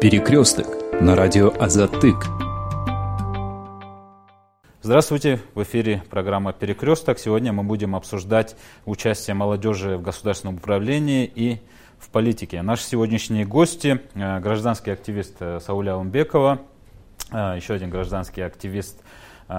Перекресток на радио Азатык. Здравствуйте, в эфире программа «Перекресток». Сегодня мы будем обсуждать участие молодежи в государственном управлении и в политике. Наши сегодняшние гости э, – гражданский активист э, Сауля Умбекова, э, еще один гражданский активист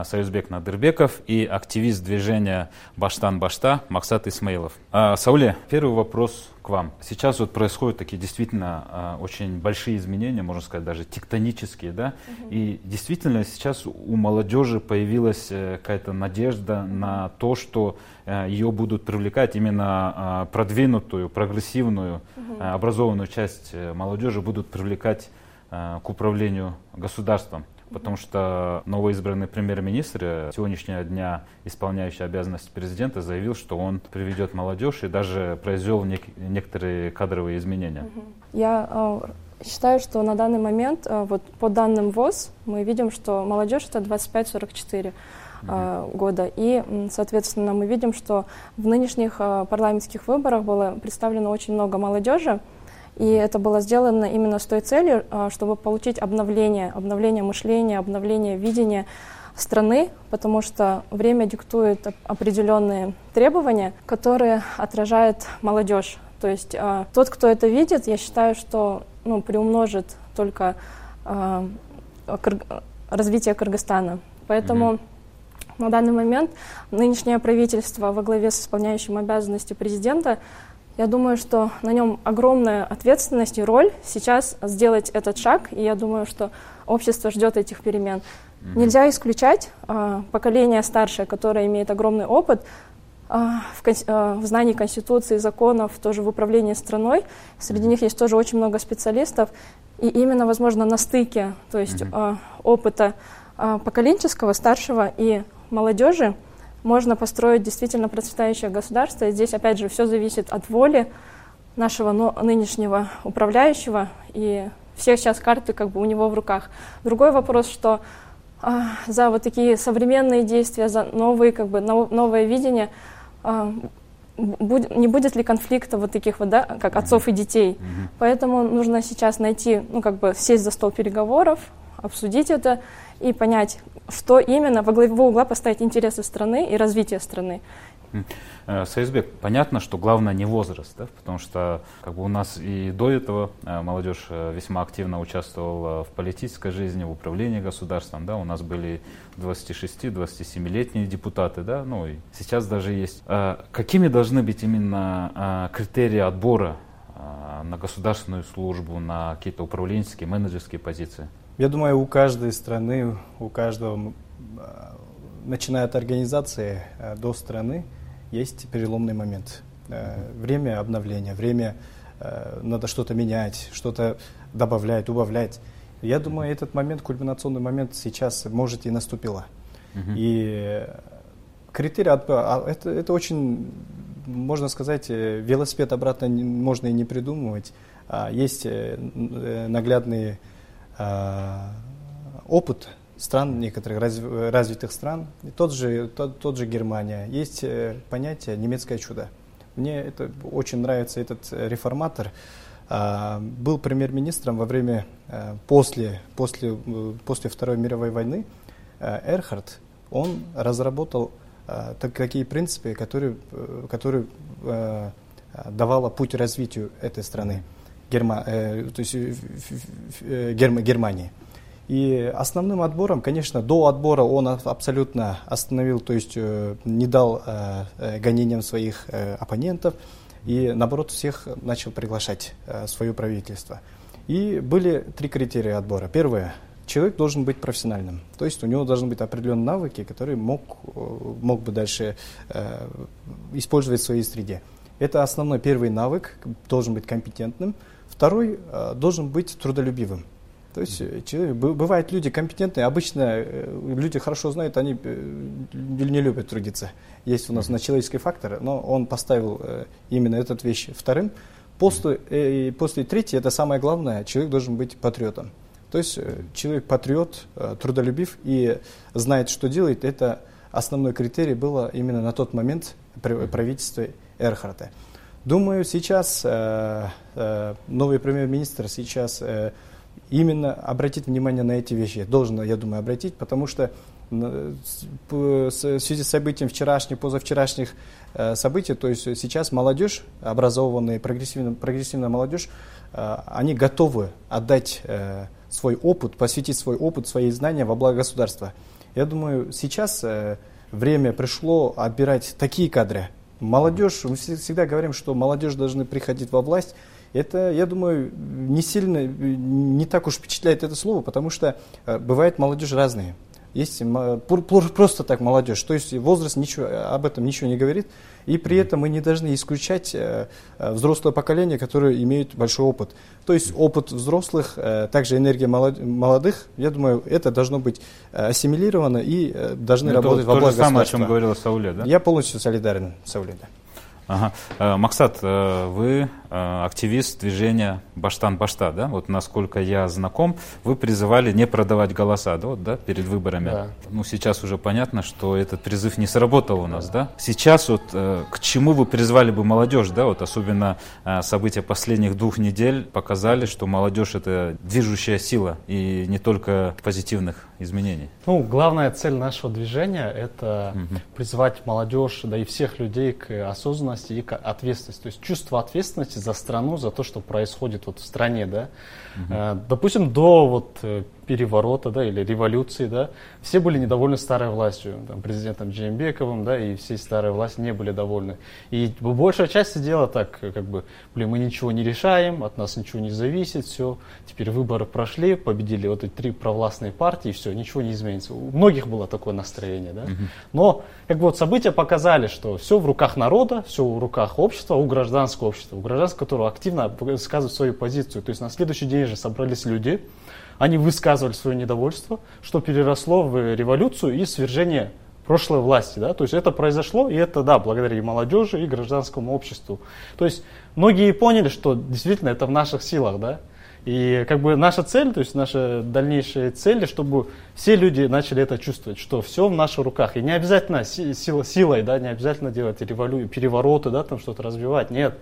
Союзбек Надырбеков и активист движения Баштан Башта Максат Исмаилов. А, Сауле, первый вопрос к вам. Сейчас вот происходят такие действительно а, очень большие изменения, можно сказать, даже тектонические, да? Угу. И действительно сейчас у молодежи появилась э, какая-то надежда на то, что э, ее будут привлекать именно продвинутую, прогрессивную, угу. образованную часть э, молодежи будут привлекать к управлению государством потому что новоизбранный премьер-министр сегодняшнего дня, исполняющий обязанности президента, заявил, что он приведет молодежь и даже произвел нек- некоторые кадровые изменения. Я э, считаю, что на данный момент, э, вот по данным ВОЗ, мы видим, что молодежь это 25-44 э, года. И, соответственно, мы видим, что в нынешних э, парламентских выборах было представлено очень много молодежи, и это было сделано именно с той целью, а, чтобы получить обновление, обновление мышления, обновление видения страны, потому что время диктует определенные требования, которые отражает молодежь. То есть э, тот, кто это видит, я считаю, что ну, приумножит только э, кыр... развитие Кыргызстана. Поэтому mm-hmm. на данный момент нынешнее правительство во главе с исполняющим обязанности президента я думаю, что на нем огромная ответственность и роль сейчас сделать этот шаг, и я думаю, что общество ждет этих перемен. Mm-hmm. Нельзя исключать э, поколение старшее, которое имеет огромный опыт э, в, э, в знании Конституции, законов, тоже в управлении страной. Среди них есть тоже очень много специалистов. И именно, возможно, на стыке, то есть mm-hmm. э, опыта э, поколенческого, старшего и молодежи, можно построить действительно процветающее государство. И здесь, опять же, все зависит от воли нашего нынешнего управляющего, и все сейчас карты как бы у него в руках. Другой вопрос, что а, за вот такие современные действия, за новые, как бы, новое видение, а, будет, не будет ли конфликта вот таких вот, да, как отцов и детей. Mm-hmm. Поэтому нужно сейчас найти, ну, как бы сесть за стол переговоров, обсудить это и понять, что именно во главе угла поставить интересы страны и развитие страны. Э, Союзбек, понятно, что главное не возраст, да, потому что как бы у нас и до этого э, молодежь э, весьма активно участвовала в политической жизни, в управлении государством, да, у нас были 26-27-летние депутаты, да, ну и сейчас даже есть. Какими должны быть именно критерии отбора на государственную службу, на какие-то управленческие, менеджерские позиции? Я думаю, у каждой страны, у каждого, а, начиная от организации а, до страны, есть переломный момент. Э, время обновления, время э, надо что-то менять, что-то добавлять, убавлять. Я думаю, этот момент, кульминационный момент сейчас, может, и наступила. Uh-huh. И критерий отбора, это, это очень, можно сказать, э, велосипед обратно можно и не придумывать. А есть наглядные опыт стран, некоторых развитых стран, тот же, тот, тот же Германия, есть э, понятие «немецкое чудо». Мне это очень нравится этот реформатор. Э, был премьер-министром во время, после, после, после Второй мировой войны, Эрхард, он разработал такие принципы, которые, которые давала путь развитию этой страны. Герма, э, то есть, э, Герма, Германии. И основным отбором, конечно, до отбора он абсолютно остановил, то есть э, не дал э, э, гонениям своих э, оппонентов и, наоборот, всех начал приглашать э, свое правительство. И были три критерия отбора. Первое. Человек должен быть профессиональным, то есть у него должны быть определенные навыки, которые мог, э, мог бы дальше э, использовать в своей среде. Это основной первый навык, должен быть компетентным – Второй э, должен быть трудолюбивым. То есть э, человек, бывают люди компетентные, обычно э, люди хорошо знают, они не любят трудиться. Есть у нас на человеческий фактор, но он поставил именно этот вещь вторым. После, после третьего, это самое главное, человек должен быть патриотом. То есть человек патриот, трудолюбив и знает, что делает, это основной критерий было именно на тот момент правительства Эрхарта. Думаю, сейчас э, э, новый премьер-министр сейчас э, именно обратить внимание на эти вещи. Должен, я думаю, обратить, потому что в связи с событием вчерашних, позавчерашних событий, то есть сейчас молодежь, образованная, прогрессивная, прогрессивная молодежь, они готовы отдать свой опыт, посвятить свой опыт, свои знания во благо государства. Я думаю, сейчас время пришло отбирать такие кадры. Молодежь, мы всегда говорим, что молодежь должны приходить во власть. Это, я думаю, не сильно, не так уж впечатляет это слово, потому что бывает молодежь разные. Есть просто так молодежь, то есть возраст ничего, об этом ничего не говорит, и при этом мы не должны исключать э, э, взрослое поколение, которое имеет большой опыт. То есть опыт взрослых, э, также энергия молодых, я думаю, это должно быть ассимилировано и должны это работать вот во благо же самое, о чем говорила Сауле, да? Я полностью солидарен с Сауле, да. Ага. Э, Максат, э, вы э, активист движения Баштан-Башта, да? Вот насколько я знаком, вы призывали не продавать голоса, да, вот, да перед выборами. Да. Ну, сейчас уже понятно, что этот призыв не сработал у нас, да? Сейчас вот к чему вы призвали бы молодежь, да? Вот особенно события последних двух недель показали, что молодежь это движущая сила и не только позитивных изменений. Ну, главная цель нашего движения это угу. призвать молодежь, да и всех людей к осознанности и ответственности. То есть чувство ответственности за страну, за то, что происходит вот в стране, да. Угу. Допустим, до вот э, переворота, да, или революции, да, все были недовольны старой властью, там, президентом Джеймбековым, да, и всей старой власти не были довольны. И большая часть сидела так, как бы, блин, мы ничего не решаем, от нас ничего не зависит, все, теперь выборы прошли, победили вот эти три провластные партии, все, ничего не изменится. У многих было такое настроение, да. Но, как бы, вот события показали, что все в руках народа, все в руках общества, у гражданского общества, у гражданского, которого активно высказывает свою позицию. То есть на следующий день же собрались люди, они высказывали свое недовольство, что переросло в революцию и свержение прошлой власти. Да? То есть это произошло, и это, да, благодаря и молодежи, и гражданскому обществу. То есть многие поняли, что действительно это в наших силах. Да? И как бы наша цель, то есть наша дальнейшая цель, чтобы все люди начали это чувствовать, что все в наших руках. И не обязательно силой, да, не обязательно делать револю, перевороты, да, там что-то развивать. Нет.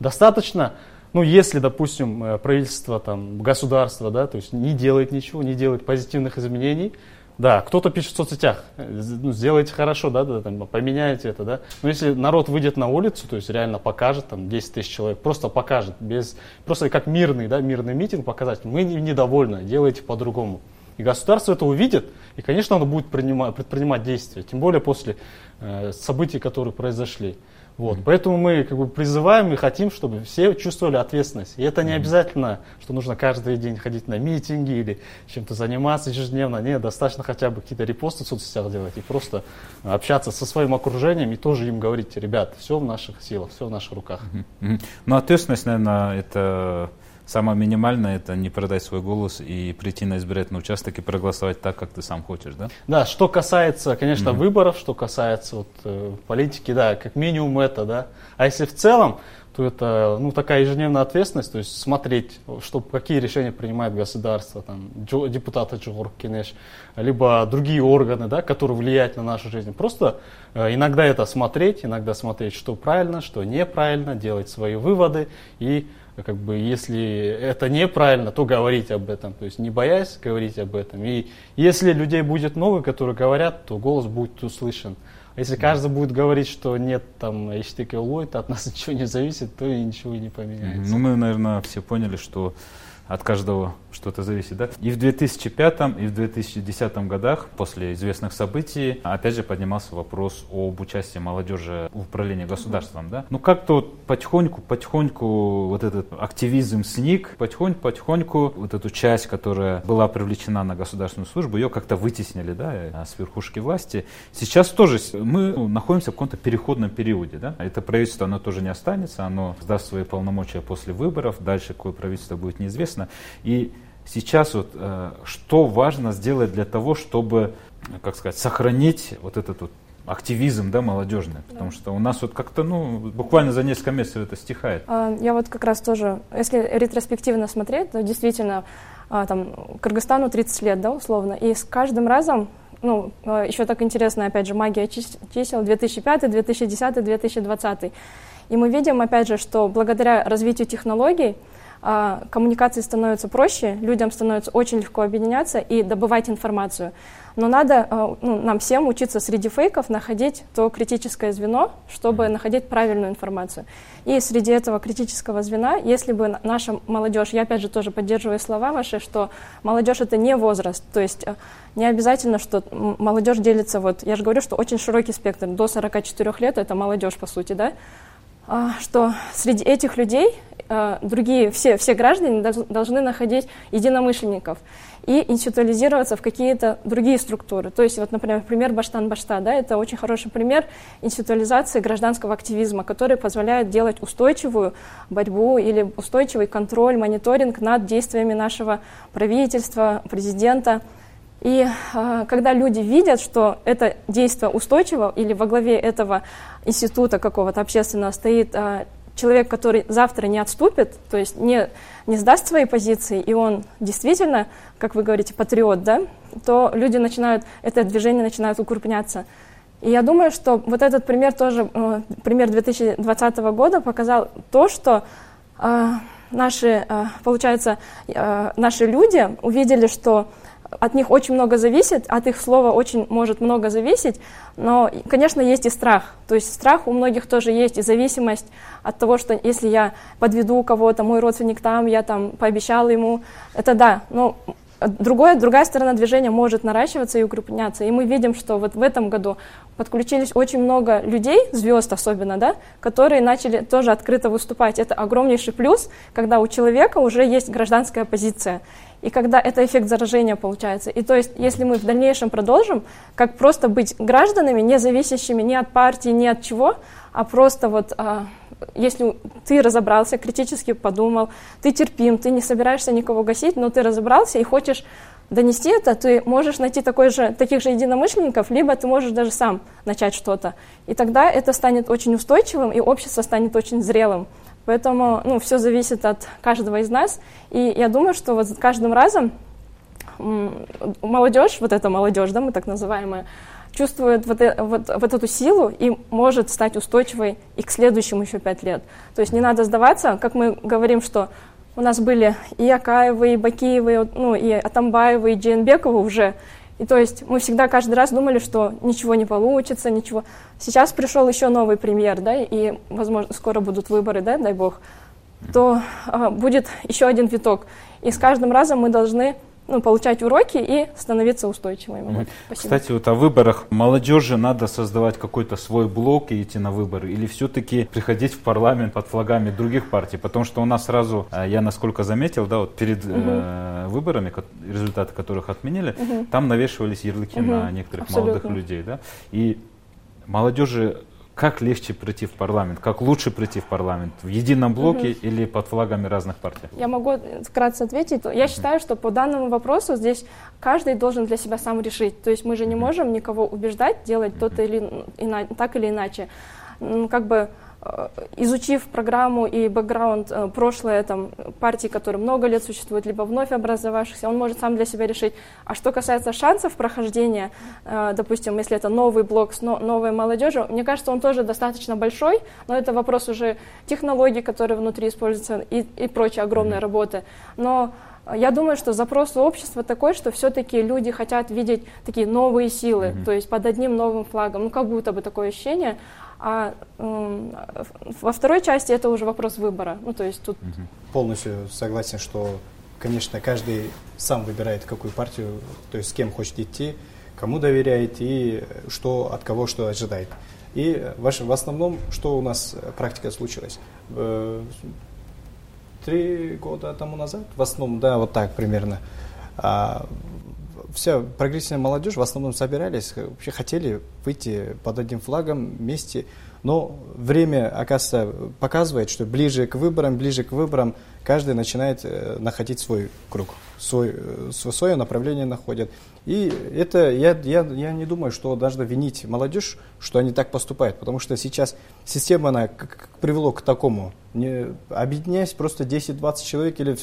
Достаточно ну, если, допустим, э, правительство, там, государство, да, то есть не делает ничего, не делает позитивных изменений, да, кто-то пишет в соцсетях, э, ну, сделайте хорошо, да, да, там, поменяйте это, да. Но если народ выйдет на улицу, то есть реально покажет, там, 10 тысяч человек, просто покажет, без, просто как мирный, да, мирный митинг показать, мы недовольны, делайте по-другому. И государство это увидит, и, конечно, оно будет принимать, предпринимать действия, тем более после э, событий, которые произошли. Вот. Поэтому мы как бы призываем и хотим, чтобы все чувствовали ответственность. И это не обязательно, что нужно каждый день ходить на митинги или чем-то заниматься ежедневно. Нет, достаточно хотя бы какие-то репосты в соцсетях делать и просто общаться со своим окружением и тоже им говорить, ребят, все в наших силах, все в наших руках. Ну, ответственность, наверное, это Самое минимальное это не продать свой голос и прийти на избирательный участок и проголосовать так, как ты сам хочешь, да? Да, что касается, конечно, mm-hmm. выборов, что касается вот, э, политики, да, как минимум это, да. А если в целом, то это ну, такая ежедневная ответственность, то есть смотреть, что, какие решения принимает государство, там, депутаты Джугур Кинеш, либо другие органы, да, которые влияют на нашу жизнь. Просто э, иногда это смотреть, иногда смотреть, что правильно, что неправильно, делать свои выводы и как бы, если это неправильно, то говорить об этом, то есть не боясь говорить об этом. И если людей будет много, которые говорят, то голос будет услышан. А если каждый будет говорить, что нет, там, Лойт, от нас ничего не зависит, то и ничего не поменяется. Ну, мы, наверное, все поняли, что от каждого что-то зависит. Да? И в 2005 и в 2010 годах, после известных событий, опять же поднимался вопрос об участии молодежи в управлении государством. Да? Ну как-то потихоньку, потихоньку вот этот активизм сник, потихоньку-потихоньку вот эту часть, которая была привлечена на государственную службу, ее как-то вытеснили да, э, с верхушки власти. Сейчас тоже мы ну, находимся в каком-то переходном периоде. Да? Это правительство, оно тоже не останется, оно сдаст свои полномочия после выборов, дальше какое правительство будет неизвестно. И сейчас вот э, что важно сделать для того, чтобы, как сказать, сохранить вот этот вот активизм, да, молодежный, потому что у нас вот как-то, ну, буквально за несколько месяцев это стихает. А, я вот как раз тоже, если ретроспективно смотреть, то действительно, а, там, Кыргызстану 30 лет, да, условно, и с каждым разом, ну, а, еще так интересно, опять же, магия чисел 2005, 2010, 2020. И мы видим, опять же, что благодаря развитию технологий, а, коммуникации становятся проще, людям становится очень легко объединяться и добывать информацию. Но надо а, ну, нам всем учиться среди фейков находить то критическое звено, чтобы находить правильную информацию. И среди этого критического звена, если бы наша молодежь, я опять же тоже поддерживаю слова ваши, что молодежь это не возраст, то есть а, не обязательно, что молодежь делится, вот я же говорю, что очень широкий спектр, до 44 лет это молодежь по сути, да, что среди этих людей Э, другие, все, все граждане должны находить единомышленников и институализироваться в какие-то другие структуры. То есть, вот, например, пример Баштан-Башта, да, это очень хороший пример институализации гражданского активизма, который позволяет делать устойчивую борьбу или устойчивый контроль, мониторинг над действиями нашего правительства, президента. И э, когда люди видят, что это действие устойчиво или во главе этого института какого-то общественного стоит э, человек, который завтра не отступит, то есть не, не сдаст свои позиции, и он действительно, как вы говорите, патриот, да, то люди начинают, это движение начинает укрупняться. И я думаю, что вот этот пример тоже, э, пример 2020 года показал то, что э, наши, э, получается, наши люди увидели, что от них очень много зависит, от их слова очень может много зависеть, но, конечно, есть и страх. То есть страх у многих тоже есть, и зависимость от того, что если я подведу кого-то, мой родственник там, я там пообещала ему, это да, но Другое, другая сторона движения может наращиваться и укрупняться. И мы видим, что вот в этом году подключились очень много людей, звезд особенно, да, которые начали тоже открыто выступать. Это огромнейший плюс, когда у человека уже есть гражданская позиция и когда это эффект заражения получается. И то есть, если мы в дальнейшем продолжим, как просто быть гражданами, не зависящими ни от партии, ни от чего, а просто вот, а, если ты разобрался, критически подумал, ты терпим, ты не собираешься никого гасить, но ты разобрался и хочешь донести это, ты можешь найти такой же, таких же единомышленников, либо ты можешь даже сам начать что-то. И тогда это станет очень устойчивым, и общество станет очень зрелым. Поэтому ну, все зависит от каждого из нас. И я думаю, что вот каждым разом молодежь, вот эта молодежь, да, мы так называемая, чувствует вот, э, вот, вот эту силу и может стать устойчивой и к следующим еще пять лет. То есть не надо сдаваться, как мы говорим, что у нас были и Акаевы, и Бакиевы, ну, и Атамбаевы, и Джейнбековы уже, и то есть мы всегда каждый раз думали, что ничего не получится, ничего. Сейчас пришел еще новый премьер, да, и, возможно, скоро будут выборы, да, дай бог, то а, будет еще один виток. И с каждым разом мы должны ну, получать уроки и становиться устойчивыми. Вот, Кстати, вот о выборах. Молодежи надо создавать какой-то свой блок и идти на выборы? Или все-таки приходить в парламент под флагами других партий? Потому что у нас сразу, а, я насколько заметил, да, вот перед угу. э, выборами, результаты которых отменили, угу. там навешивались ярлыки угу. на некоторых Абсолютно. молодых людей. Да? И молодежи как легче прийти в парламент? Как лучше прийти в парламент? В едином блоке угу. или под флагами разных партий? Я могу вкратце ответить. Я угу. считаю, что по данному вопросу здесь каждый должен для себя сам решить. То есть мы же не можем никого убеждать делать то-то или так или иначе. Как бы изучив программу и бэкграунд э, прошлое там, партии, которые много лет существуют, либо вновь образовавшихся, он может сам для себя решить. А что касается шансов прохождения, э, допустим, если это новый блок с новой молодежью, мне кажется, он тоже достаточно большой, но это вопрос уже технологий, которые внутри используются и, и прочей огромной работы. Но я думаю, что запрос у общества такой, что все-таки люди хотят видеть такие новые силы, mm-hmm. то есть под одним новым флагом, ну как будто бы такое ощущение. А э, во второй части это уже вопрос выбора. Ну, то есть тут... Полностью согласен, что, конечно, каждый сам выбирает, какую партию, то есть с кем хочет идти, кому доверяет и что, от кого что ожидает. И в, в основном, что у нас практика случилась? Три года тому назад, в основном, да, вот так примерно, а, вся прогрессивная молодежь в основном собирались, вообще хотели выйти под одним флагом вместе, но время, оказывается, показывает, что ближе к выборам, ближе к выборам каждый начинает э, находить свой круг, свой, э, свое направление находит. И это, я, я, я не думаю, что должна винить молодежь, что они так поступают, потому что сейчас система, она как, привело к такому, не, объединяясь просто 10-20 человек или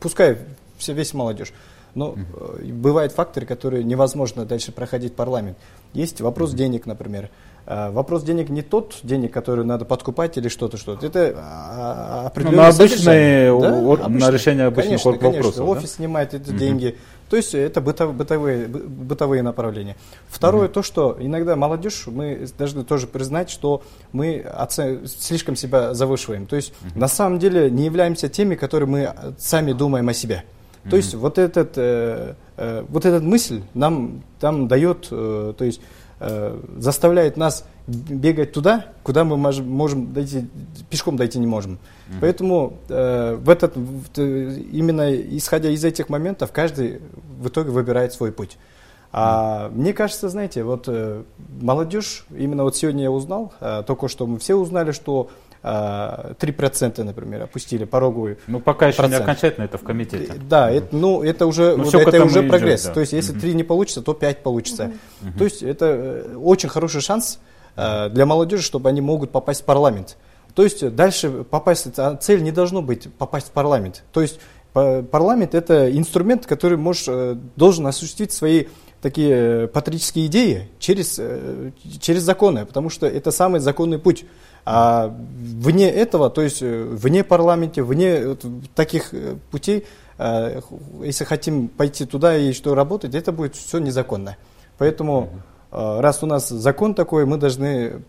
пускай все, весь молодежь, но угу. бывают факторы, которые невозможно дальше проходить парламент. Есть вопрос угу. денег, например. э, вопрос денег не тот денег, который надо подкупать или что-то, что-то. Это а, Ну, определенное на обычные. Да, вот, на обычные. решение обычных Конечно, вопросов. конечно. да? Офис снимает эти деньги. То есть это бытов- бытовые, бы- бытовые направления. Второе, то, что иногда молодежь, мы должны тоже признать, что мы оце- слишком себя завышиваем. То есть на самом деле не являемся теми, которые мы сами думаем о себе. То есть вот этот, э, э, вот эта мысль нам там дает, э, то есть э, заставляет нас бегать туда, куда мы мож- можем дойти, пешком дойти не можем. Поэтому э, в этот, в- именно исходя из этих моментов, каждый в итоге выбирает свой путь. А мне кажется, знаете, вот э, молодежь, именно вот сегодня я узнал, э, только что мы все узнали, что 3%, например, опустили пороговую Ну, пока еще не процент. окончательно это в комитете. да, это, ну, это уже, Ну, это уже идет, прогресс. да. То есть, если Мгм. 3 не получится, то 5 получится. То есть, это э, очень хороший шанс э, для молодежи, чтобы они могут попасть в парламент. То есть, э, дальше попасть, а цель не должно быть попасть в парламент. То есть, па- парламент это инструмент, который можешь, э, должен осуществить свои такие э, патриотические идеи через, э, через законы, потому что это самый законный путь. А вне этого, то есть э, вне парламента, вне вот таких э, путей, э, если хотим пойти туда и что работать, это будет все незаконно. Поэтому, э, раз у нас закон такой, мы должны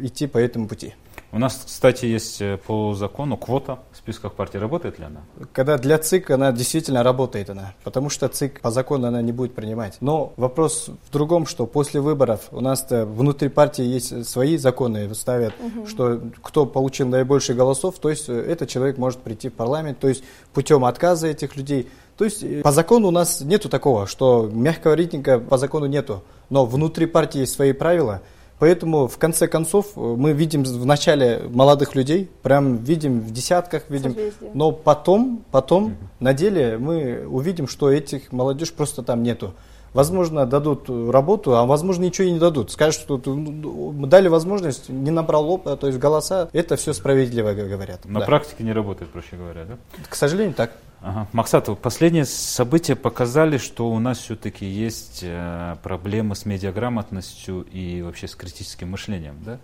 идти по этому пути. У нас, кстати, есть э, по закону квота в списках партий. Работает ли она? Когда для ЦИК она действительно работает, она, потому что ЦИК по закону она не будет принимать. Но вопрос в другом, что после выборов у нас внутри партии есть свои законы, ставят, что кто получил наибольшие голосов, то есть э, этот человек может прийти в парламент, то есть путем отказа этих людей. То есть э, по закону у нас нету такого, что мягкого рейтинга по закону нету, но внутри партии есть свои правила. Поэтому, в конце концов, э, мы видим в начале молодых людей, прям видим в десятках, видим, Созвездие. но потом, потом на деле мы увидим, что этих молодежь просто там нету. Возможно, дадут э, работу, а возможно, ничего и не дадут. Скажут, что ну, мы дали возможность, не набрал опыта, то есть голоса, это все справедливо говорят. На Да. практике не работает, проще говоря, да? К сожалению, так. Ага. Максат, последние события показали, что у нас все-таки есть э, проблемы с медиаграмотностью и вообще с критическим мышлением, да?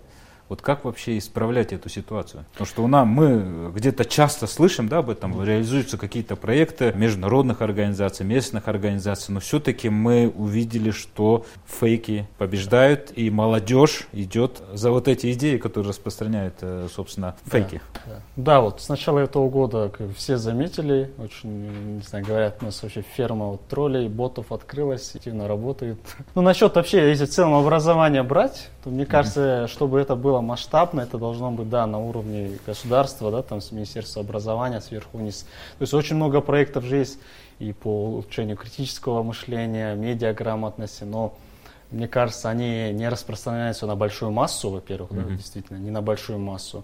Вот как вообще исправлять эту ситуацию? Потому что у нас, мы где-то часто слышим да, об этом, реализуются какие-то проекты международных организаций, местных организаций, но все-таки мы увидели, что фейки побеждают, и молодежь идет за вот эти идеи, которые распространяют, э, собственно, фейки. Да. Да, вот с начала этого года как все заметили, очень, не знаю, говорят, у нас вообще ферма вот, троллей, ботов открылась, активно работает. Ну, насчет вообще, если в целом образование брать, то мне кажется, чтобы это было масштабно, это должно быть, да, на уровне государства, да, там с Министерства образования сверху вниз. То есть очень много проектов же есть и по улучшению критического мышления, медиаграмотности, но мне кажется, они не распространяются на большую массу, во-первых, да, Мгм. действительно, не на большую массу.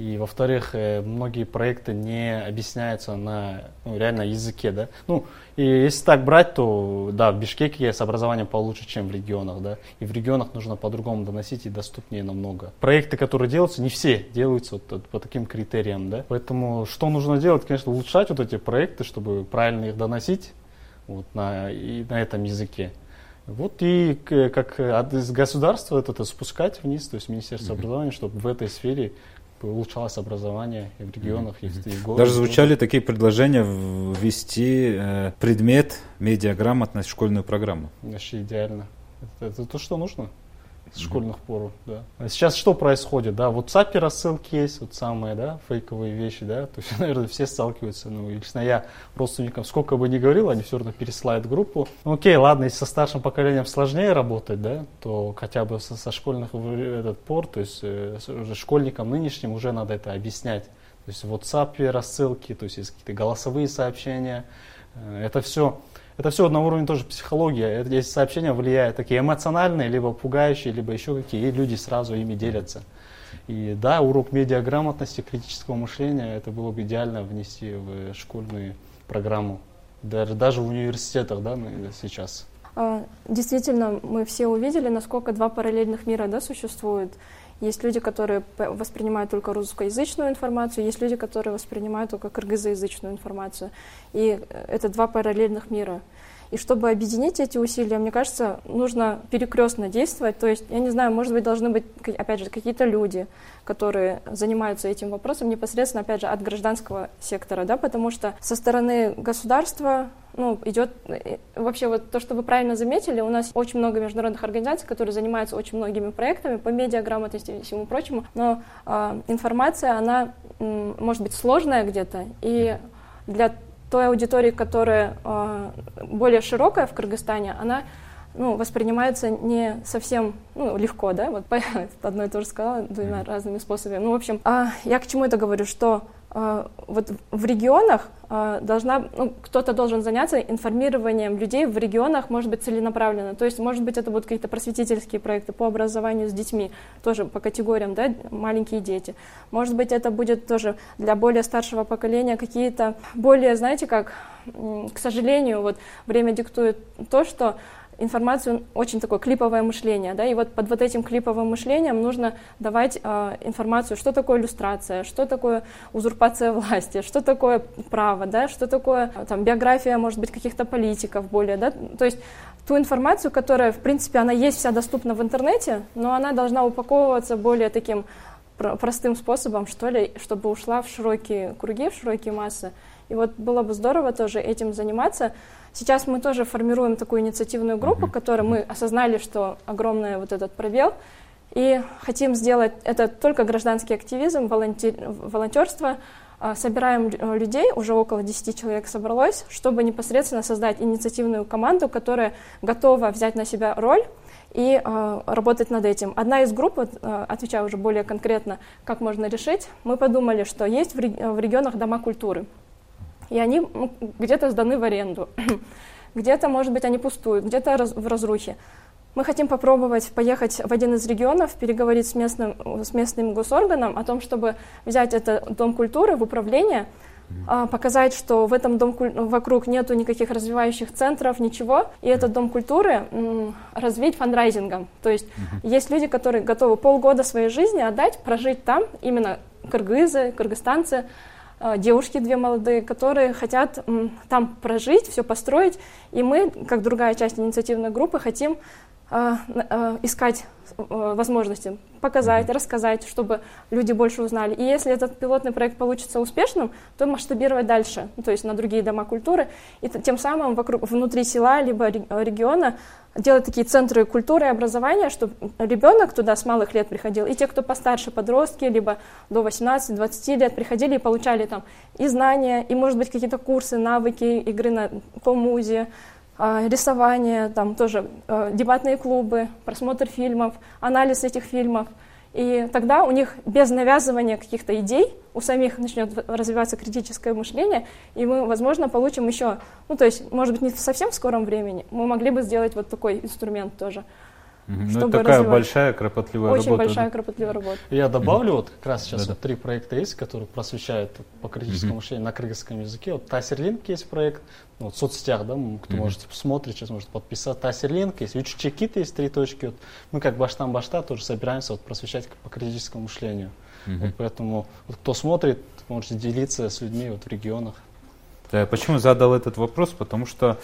И, во-вторых, э, многие проекты не объясняются на ну, реально языке, да. Ну, и если так брать, то, да, в Бишкеке с образованием получше, чем в регионах, да. И в регионах нужно по-другому доносить и доступнее намного. Проекты, которые делаются, не все делаются вот, по таким критериям, да. Поэтому что нужно делать, конечно, улучшать вот эти проекты, чтобы правильно их доносить вот, на, и на этом языке. Вот и как от государства это, это спускать вниз, то есть Министерство образования, чтобы в этой сфере улучшалось образование и в регионах, и в, городе. Даже звучали такие предложения ввести э, предмет медиаграмотность в школьную программу. Вообще идеально. Это, это то, что нужно с школьных пор, да. А сейчас что происходит, да? Вот WhatsApp рассылки есть, вот самые, да, фейковые вещи, да, то есть, наверное, все сталкиваются, ну, лично я родственникам сколько бы ни говорил, они все равно пересылают группу. Ну, окей, ладно, если со старшим поколением сложнее работать, да, то хотя бы со, со школьных в- этот пор, то есть э, уже школьникам нынешним уже надо это объяснять. То есть в WhatsApp рассылки, то есть есть какие-то голосовые сообщения, Э, это все это все на уровне тоже психологии. Это, эти сообщения влияют такие эмоциональные, либо пугающие, либо еще какие, и люди сразу ими делятся. И да, урок медиаграмотности, критического мышления, это было бы идеально внести в школьную программу. Даже, даже в университетах, да, сейчас. А, Действительно, мы все увидели, насколько два параллельных мира да, существуют. Есть люди, которые воспринимают только русскоязычную информацию, есть люди, которые воспринимают только кыргызоязычную информацию. И э, это два параллельных мира. И чтобы объединить эти усилия, мне кажется, нужно перекрестно действовать. То есть, я не знаю, может быть, должны быть, опять же, какие-то люди, которые занимаются этим вопросом непосредственно, опять же, от гражданского сектора, да, потому что со стороны государства ну, идет э, вообще вот то, что вы правильно заметили, у нас очень много международных организаций, которые занимаются очень многими проектами по медиаграмотности и всему прочему, но э, информация, она э, может быть сложная где-то, и для той аудитории, которая э, более широкая в Кыргызстане, она ну, воспринимается не совсем ну, легко, да, вот одно и то же сказала двумя разными способами. Ну, в общем, а я к чему это говорю, что вот в регионах а, должна, ну, кто-то должен заняться информированием людей в регионах, может быть, целенаправленно. То есть, может быть, это будут какие-то просветительские проекты по образованию с детьми, тоже по категориям, да, маленькие дети. Может быть, это будет тоже для более старшего поколения какие-то более, знаете, как, к сожалению, вот время диктует то, что информацию очень такое клиповое мышление, да, и вот под вот этим клиповым мышлением нужно давать э, информацию, что такое иллюстрация, что такое узурпация власти, что такое право, да, что такое там биография, может быть, каких-то политиков более, да, то есть ту информацию, которая, в принципе, она есть вся доступна в интернете, но она должна упаковываться более таким простым способом, что ли, чтобы ушла в широкие круги, в широкие массы. И вот было бы здорово тоже этим заниматься. Сейчас мы тоже формируем такую инициативную группу, в которой мы осознали, что огромный вот этот пробел, и хотим сделать это только гражданский активизм, волонтер, волонтерство. А, собираем людей, уже около 10 человек собралось, чтобы непосредственно создать инициативную команду, которая готова взять на себя роль и э, работать над этим. Одна из групп, вот, э, отвечаю уже более конкретно, как можно решить, мы подумали, что есть в, в регионах дома культуры и они где-то сданы в аренду, где-то, может быть, они пустуют, где-то раз, в разрухе. Мы хотим попробовать поехать в один из регионов, переговорить с местным, с местным госорганом о том, чтобы взять этот дом культуры в управление, а, показать, что в этом дом вокруг нету никаких развивающих центров, ничего, и этот дом культуры развить фандрайзингом. То есть uh-huh. есть люди, которые готовы полгода своей жизни отдать, прожить там, именно кыргызы, кыргызстанцы, девушки две молодые, которые хотят там прожить, все построить. И мы, как другая часть инициативной группы, хотим э, э, искать возможности показать, рассказать, чтобы люди больше узнали. И если этот пилотный проект получится успешным, то масштабировать дальше, то есть на другие дома культуры, и тем самым вокруг, внутри села либо региона делать такие центры культуры и образования, чтобы ребенок туда с малых лет приходил, и те, кто постарше, подростки, либо до 18-20 лет приходили и получали там и знания, и, может быть, какие-то курсы, навыки игры на, по музе, а, рисование, там тоже а, дебатные клубы, просмотр фильмов, анализ этих фильмов – и тогда у них без навязывания каких-то идей у самих начнет развиваться критическое мышление, и мы, возможно, получим еще, ну, то есть, может быть, не совсем в скором времени, мы могли бы сделать вот такой инструмент тоже. Ну, это такая развивать. большая, кропотливая Очень работа. Очень большая, да? кропотливая работа. Я добавлю, вот как раз сейчас да, вот три проекта есть, которые просвещают по критическому мышлению на кыргызском языке. Вот Тасерлинк есть проект, ну, вот в соцсетях, да, кто может посмотреть, сейчас может подписаться. Тасерлинк есть, Уччекит есть три точки. Вот мы как Баштан Башта тоже собираемся вот просвещать по критическому мышлению. Вот поэтому вот, кто смотрит, можете делиться с людьми вот в регионах. Да, почему задал этот вопрос? Потому что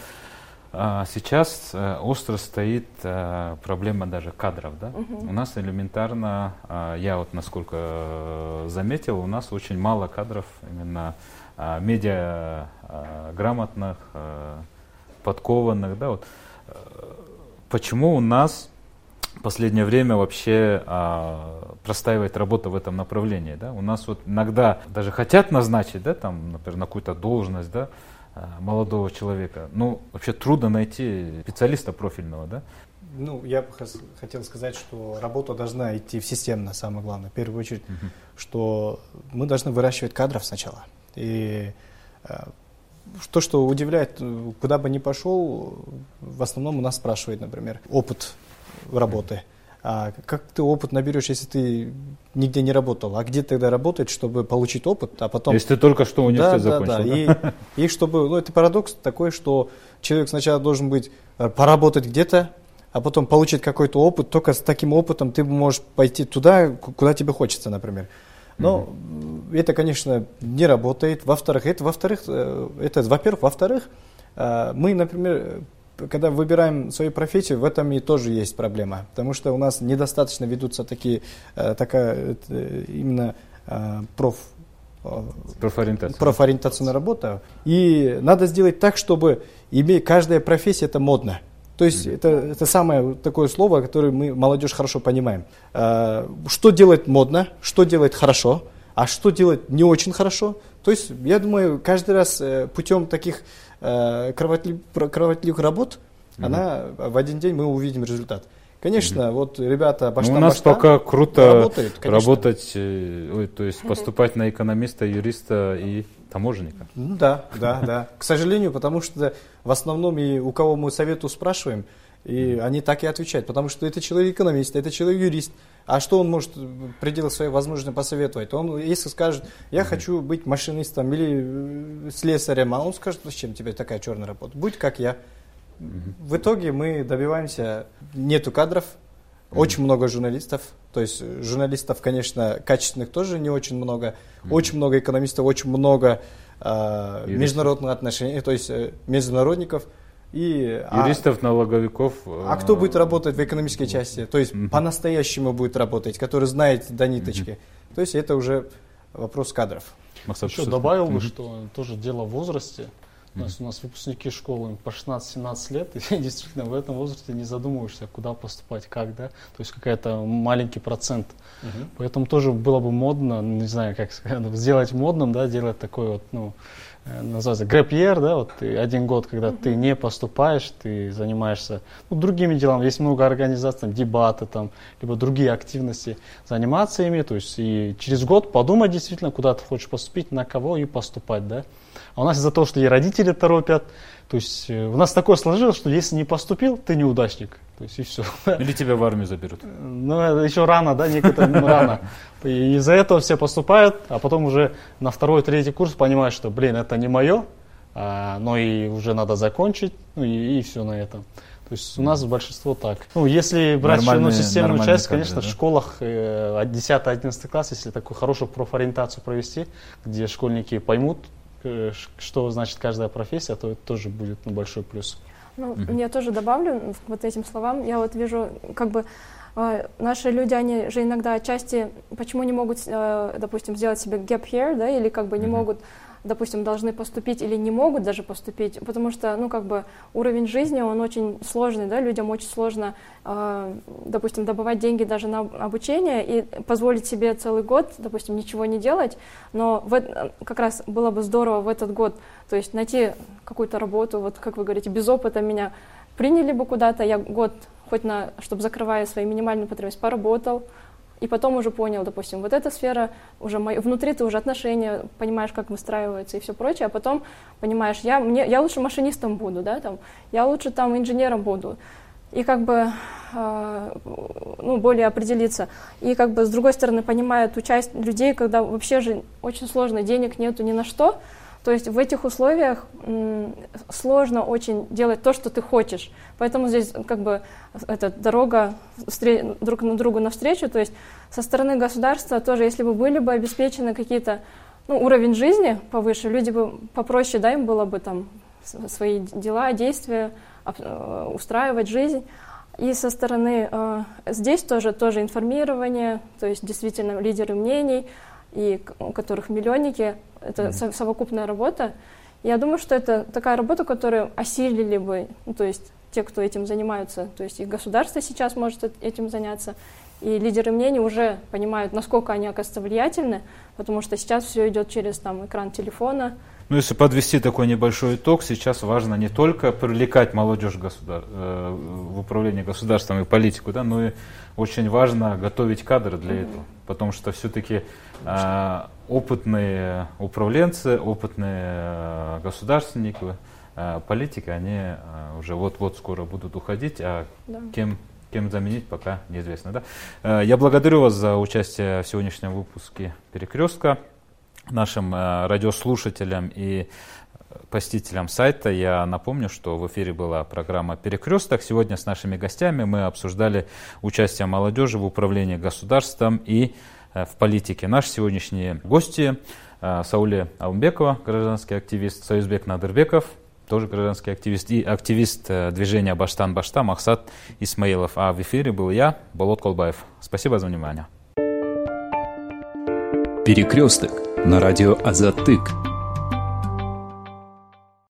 сейчас э, остро стоит э, проблема даже кадров. Да? Угу. У нас элементарно, а, я вот насколько э, заметил, у нас очень мало кадров именно а, медиа грамотных, подкованных. Да? Вот. Почему у нас в последнее время вообще простаивает работа в этом направлении? Да? У нас вот иногда даже хотят назначить, да, там, например, на какую-то должность, да, молодого человека. Ну, вообще трудно найти специалиста профильного, да? Ну, я бы хотел сказать, что работа должна идти в системно, самое главное. В первую очередь, uh-huh. что мы должны выращивать кадров сначала. И э, то, что удивляет, куда бы ни пошел, в основном у нас спрашивают, например, опыт работы. Uh-huh а как ты опыт наберешь, если ты нигде не работал? А где тогда работать, чтобы получить опыт, а потом... Если ты только что университет да, закончил. Да, да. И, и чтобы... Ну, это парадокс такой, что человек сначала должен быть, э, поработать где-то, а потом получить какой-то опыт. Только с таким опытом ты можешь пойти туда, куда тебе хочется, например. Но mm-hmm. это, конечно, не работает. Во-вторых, это, во-вторых, э, это, во-первых, во-вторых, э, мы, например, когда выбираем свою профессию, в этом и тоже есть проблема, потому что у нас недостаточно ведутся такие, э, такая именно проф профориентация. профориентационная работа. И надо сделать так, чтобы иметь, каждая профессия это модно. То есть mm-hmm. это, это самое такое слово, которое мы, молодежь, хорошо понимаем. Что делать модно, что делать хорошо, а что делать не очень хорошо. То есть, я думаю, каждый раз э, путем таких э, кровотливых работ, mm-hmm. она в один день мы увидим результат. Конечно, mm-hmm. вот ребята башта, ну, У нас башта пока круто работают, работать, э, ой, то есть поступать на экономиста, юриста и таможенника. Ну, да, да, да. К сожалению, потому что в основном и у кого мы совету спрашиваем, и они так и отвечают, потому что это человек экономист, это человек юрист. А что он может в пределах своей возможности посоветовать? Он, если скажет, я хочу быть машинистом или э, слесарем, а он скажет, зачем тебе такая черная работа? Будь как я. В итоге мы добиваемся, нету кадров, очень много журналистов, то есть журналистов, конечно, качественных тоже не очень много, очень много экономистов, очень много э, международных отношений, то есть э, международников. И, а Юристов, а, налоговиков. А кто будет работать в экономической части? То есть mm-hmm. по-настоящему будет работать, который знает до ниточки. Mm-hmm. То есть это уже вопрос кадров. Максат, Еще добавил бы, mm-hmm. что тоже дело в возрасте. У нас, у нас выпускники школы по 16-17 лет, и действительно в этом возрасте не задумываешься, куда поступать, как, да, то есть какая-то маленький процент. Uh-huh. Поэтому тоже было бы модно, не знаю, как сказать, сделать модным, да, делать такой вот, ну, Э, называется грэпьер, да, вот ты один год, когда ты не поступаешь, ты занимаешься ну, другими делами, есть много организаций, там, дебаты, там, либо другие активности, заниматься ими, то есть и через год подумать действительно, куда ты хочешь поступить, на кого и поступать, да. А у нас из-за того, что и родители торопят, то есть э, у нас такое сложилось, что если не поступил, ты неудачник. То есть и все. Или тебя в армию заберут. Ну, это еще рано, да, некоторым рано. И из-за этого все поступают, а потом уже на второй, третий курс понимают, что, блин, это не мое, а, но и уже надо закончить, ну и, и все на этом. То есть у нас большинство так. Ну, если брать ну, системную часть, конечно, да? в школах э, 10-11 класс, если такую хорошую профориентацию провести, где школьники поймут, что значит каждая профессия, то это тоже будет ну, большой плюс. Ну, mm-hmm. я тоже добавлю вот этим словам. Я вот вижу, как бы э, наши люди, они же иногда отчасти, почему не могут, э, допустим, сделать себе gap year, да, или как бы не mm-hmm. могут допустим, должны поступить или не могут даже поступить, потому что, ну, как бы уровень жизни, он очень сложный, да, людям очень сложно, э, допустим, добывать деньги даже на обучение и позволить себе целый год, допустим, ничего не делать, но в, как раз было бы здорово в этот год, то есть найти какую-то работу, вот как вы говорите, без опыта меня приняли бы куда-то, я год хоть на, чтобы закрывая свои минимальные потребности, поработал, и потом уже понял, допустим, вот эта сфера, уже мои, внутри ты уже отношения, понимаешь, как выстраиваются и все прочее, а потом понимаешь, я, мне, я лучше машинистом буду, да, там, я лучше там инженером буду. И как бы, э, ну, более определиться. И как бы, с другой стороны, понимая ту часть людей, когда вообще же очень сложно, денег нету ни на что, то есть в этих условиях сложно очень делать то, что ты хочешь. Поэтому здесь как бы эта дорога друг на другу навстречу. То есть со стороны государства тоже, если бы были бы обеспечены какие-то ну, уровень жизни повыше, люди бы попроще, да, им было бы там свои дела, действия, э, устраивать жизнь. И со стороны э, здесь тоже, тоже информирование, то есть действительно лидеры мнений, и у которых миллионники, это mm-hmm. совокупная работа. Я думаю, что это такая работа, которую осилили бы, ну, то есть те, кто этим занимаются, то есть и государство сейчас может этим заняться, и лидеры мнений уже понимают, насколько они, оказывается, влиятельны, потому что сейчас все идет через там, экран телефона. Ну, если подвести такой небольшой итог, сейчас важно не только привлекать молодежь государ... э, в управление государством и политику, да, но и очень важно готовить кадры для этого, потому что все-таки э, опытные управленцы, опытные э, государственники, э, политики, они э, уже вот-вот скоро будут уходить, а да. кем кем заменить, пока неизвестно. Да? Я благодарю вас за участие в сегодняшнем выпуске «Перекрестка». Нашим э, радиослушателям и посетителям сайта я напомню, что в эфире была программа «Перекресток». Сегодня с нашими гостями мы обсуждали участие молодежи в управлении государством и э, в политике. Наши сегодняшние гости Сауле Аумбекова, гражданский активист, Союзбек Надырбеков, тоже гражданский активист, и активист э, движения Баштан Башта Махсат Исмаилов. А в эфире был я, Болот Колбаев. Спасибо за внимание. Перекресток на радио Азатык.